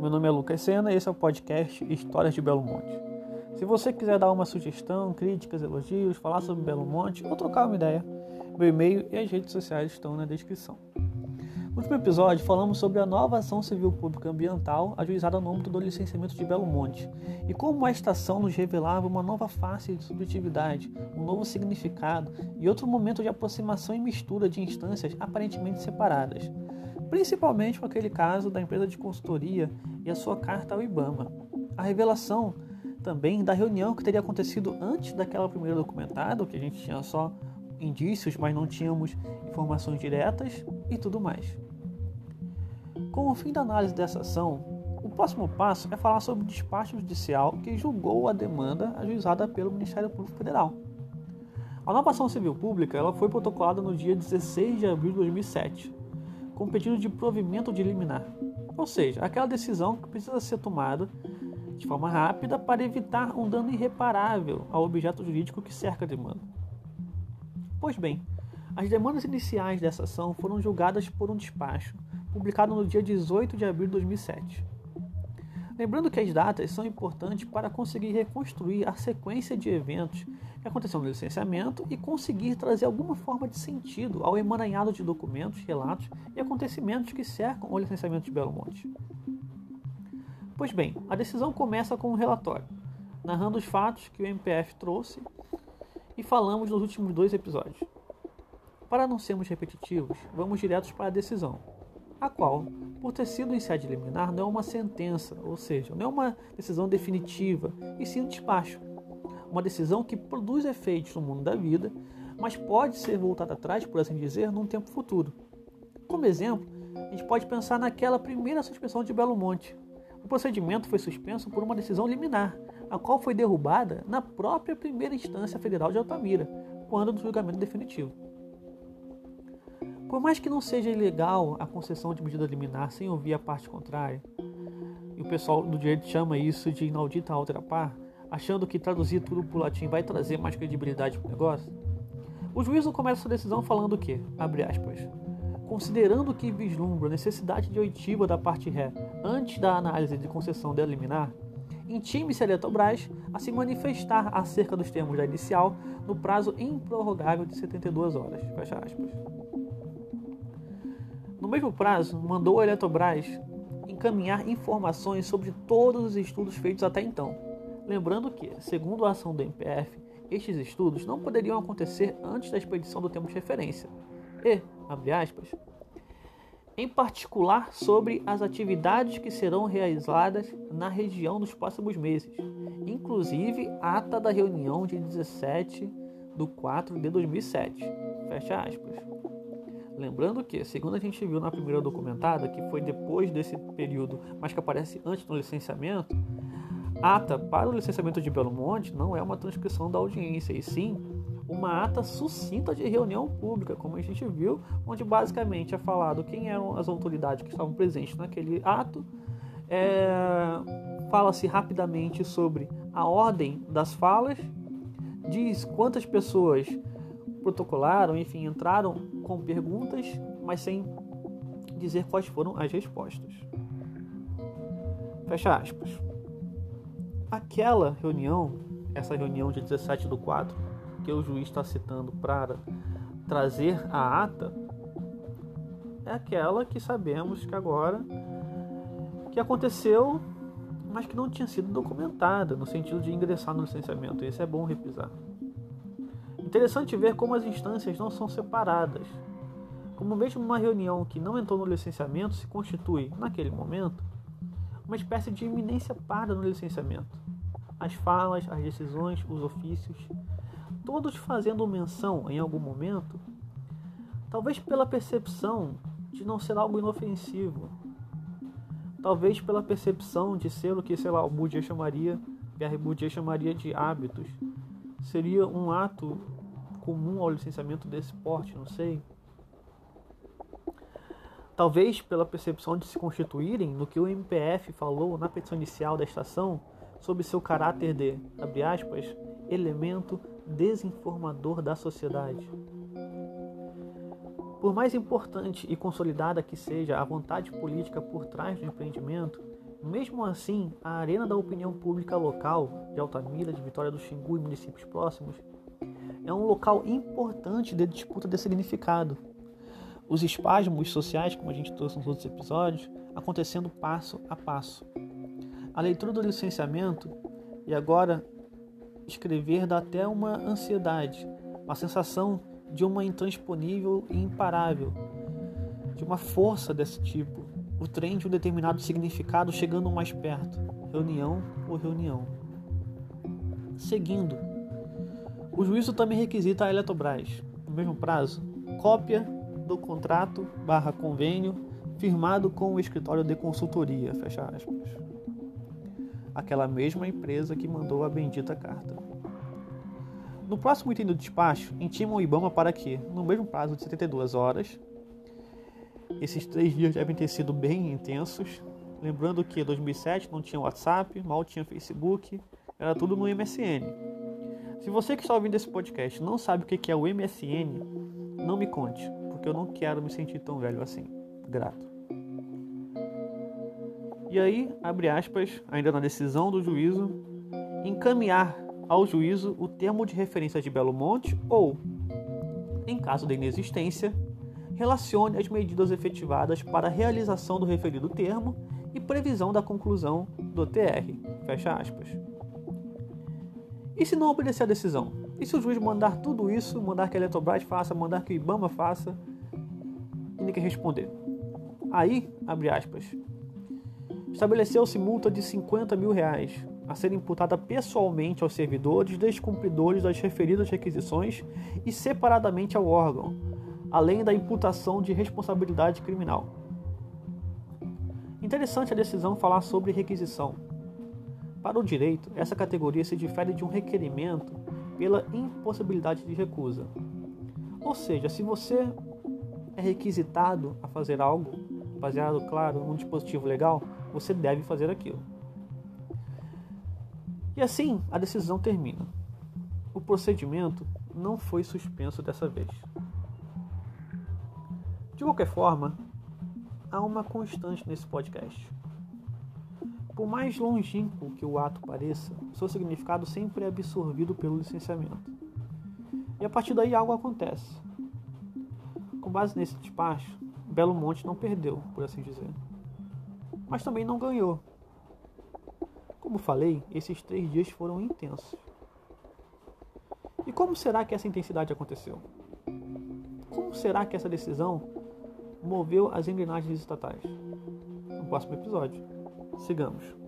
Meu nome é Lucas Sena e esse é o podcast Histórias de Belo Monte. Se você quiser dar uma sugestão, críticas, elogios, falar sobre Belo Monte ou trocar uma ideia, meu e-mail e as redes sociais estão na descrição. No último episódio, falamos sobre a nova ação civil pública ambiental ajuizada no âmbito do licenciamento de Belo Monte e como a estação nos revelava uma nova face de subjetividade, um novo significado e outro momento de aproximação e mistura de instâncias aparentemente separadas, principalmente com aquele caso da empresa de consultoria e a sua carta ao IBAMA. A revelação também da reunião que teria acontecido antes daquela primeira documentada, que a gente tinha só indícios, mas não tínhamos informações diretas e tudo mais. Com o fim da análise dessa ação, o próximo passo é falar sobre o despacho judicial que julgou a demanda ajuizada pelo Ministério Público Federal. A nova ação civil pública ela foi protocolada no dia 16 de abril de 2007, com pedido de provimento de liminar, ou seja, aquela decisão que precisa ser tomada de forma rápida para evitar um dano irreparável ao objeto jurídico que cerca a demanda. Pois bem, as demandas iniciais dessa ação foram julgadas por um despacho publicado no dia 18 de abril de 2007. Lembrando que as datas são importantes para conseguir reconstruir a sequência de eventos que aconteceram no licenciamento e conseguir trazer alguma forma de sentido ao emaranhado de documentos, relatos e acontecimentos que cercam o licenciamento de Belo Monte. Pois bem, a decisão começa com um relatório, narrando os fatos que o MPF trouxe e falamos nos últimos dois episódios. Para não sermos repetitivos, vamos diretos para a decisão, a qual, por ter sido em sede liminar, não é uma sentença, ou seja, não é uma decisão definitiva, e sim um despacho. Uma decisão que produz efeitos no mundo da vida, mas pode ser voltada atrás, por assim dizer, num tempo futuro. Como exemplo, a gente pode pensar naquela primeira suspensão de Belo Monte. O procedimento foi suspenso por uma decisão liminar, a qual foi derrubada na própria primeira instância federal de Altamira, quando do julgamento definitivo. Por mais que não seja ilegal a concessão de medida liminar sem ouvir a parte contrária, e o pessoal do direito chama isso de inaudita altera par, achando que traduzir tudo para o latim vai trazer mais credibilidade para o negócio, o juízo começa sua decisão falando que, abre aspas, considerando que vislumbra a necessidade de oitiva da parte ré antes da análise de concessão da liminar, intime-se a Eletrobras a se manifestar acerca dos termos da inicial no prazo improrrogável de 72 horas. Fecha aspas. No mesmo prazo, mandou a Eletrobras encaminhar informações sobre todos os estudos feitos até então. Lembrando que, segundo a ação do MPF, estes estudos não poderiam acontecer antes da expedição do termo de referência. E, abre aspas, em particular sobre as atividades que serão realizadas na região nos próximos meses, inclusive ata da reunião de 17 de 4 de 2007. Fecha aspas. Lembrando que, segundo a gente viu na primeira documentada, que foi depois desse período, mas que aparece antes do licenciamento, ata para o licenciamento de Belo Monte não é uma transcrição da audiência, e sim uma ata sucinta de reunião pública, como a gente viu, onde basicamente é falado quem eram as autoridades que estavam presentes naquele ato, é, fala-se rapidamente sobre a ordem das falas, diz quantas pessoas protocolaram, enfim, entraram com perguntas, mas sem dizer quais foram as respostas. Fecha aspas. Aquela reunião, essa reunião de 17 do 4, que o juiz está citando para trazer a ata, é aquela que sabemos que agora que aconteceu, mas que não tinha sido documentada no sentido de ingressar no licenciamento. Isso é bom repisar. Interessante ver como as instâncias não são separadas. Como mesmo uma reunião que não entrou no licenciamento se constitui, naquele momento, uma espécie de iminência parda no licenciamento. As falas, as decisões, os ofícios, todos fazendo menção em algum momento, talvez pela percepção de não ser algo inofensivo, talvez pela percepção de ser o que, sei lá, o Bourdieu chamaria, Pierre Bourdieu chamaria de hábitos. Seria um ato comum ao licenciamento desse porte, não sei. Talvez pela percepção de se constituírem no que o MPF falou na petição inicial da estação sobre seu caráter de, abre aspas, elemento desinformador da sociedade. Por mais importante e consolidada que seja a vontade política por trás do empreendimento, Mesmo assim, a arena da opinião pública local de Altamira, de Vitória do Xingu e municípios próximos é um local importante de disputa de significado. Os espasmos sociais, como a gente trouxe nos outros episódios, acontecendo passo a passo. A leitura do licenciamento e agora escrever dá até uma ansiedade, uma sensação de uma intransponível e imparável, de uma força desse tipo, o trem de um determinado significado chegando mais perto, reunião por reunião. Seguindo, o juízo também requisita a Eletrobras, no mesmo prazo, cópia do contrato barra convênio firmado com o escritório de consultoria, fecha aspas. Aquela mesma empresa que mandou a bendita carta. No próximo item do despacho, intima o IBAMA para que, no mesmo prazo de 72 horas, esses três dias devem ter sido bem intensos. Lembrando que em 2007 não tinha WhatsApp, mal tinha Facebook, era tudo no MSN. Se você que está ouvindo esse podcast não sabe o que é o MSN, não me conte, porque eu não quero me sentir tão velho assim. Grato. E aí, abre aspas, ainda na decisão do juízo, encaminhar ao juízo o termo de referência de Belo Monte ou, em caso de inexistência, relacione as medidas efetivadas para a realização do referido termo e previsão da conclusão do TR. Fecha aspas. E se não obedecer a decisão? E se o juiz mandar tudo isso, mandar que a Eletrobras faça, mandar que o IBAMA faça, e ninguém responder? Aí, abre aspas, estabeleceu-se multa de 50 mil reais, a ser imputada pessoalmente aos servidores descumpridores das referidas requisições e separadamente ao órgão, além da imputação de responsabilidade criminal. Interessante a decisão falar sobre requisição. Para o direito, essa categoria se difere de um requerimento pela impossibilidade de recusa. Ou seja, se você é requisitado a fazer algo, baseado, claro, num dispositivo legal, você deve fazer aquilo. E assim a decisão termina. O procedimento não foi suspenso dessa vez. De qualquer forma, há uma constante nesse podcast. Por mais longínquo que o ato pareça, seu significado sempre é absorvido pelo licenciamento. E a partir daí algo acontece. Com base nesse despacho, Belo Monte não perdeu, por assim dizer. Mas também não ganhou. Como falei, esses três dias foram intensos. E como será que essa intensidade aconteceu? Como será que essa decisão moveu as engrenagens estatais. No próximo episódio. Sigamos.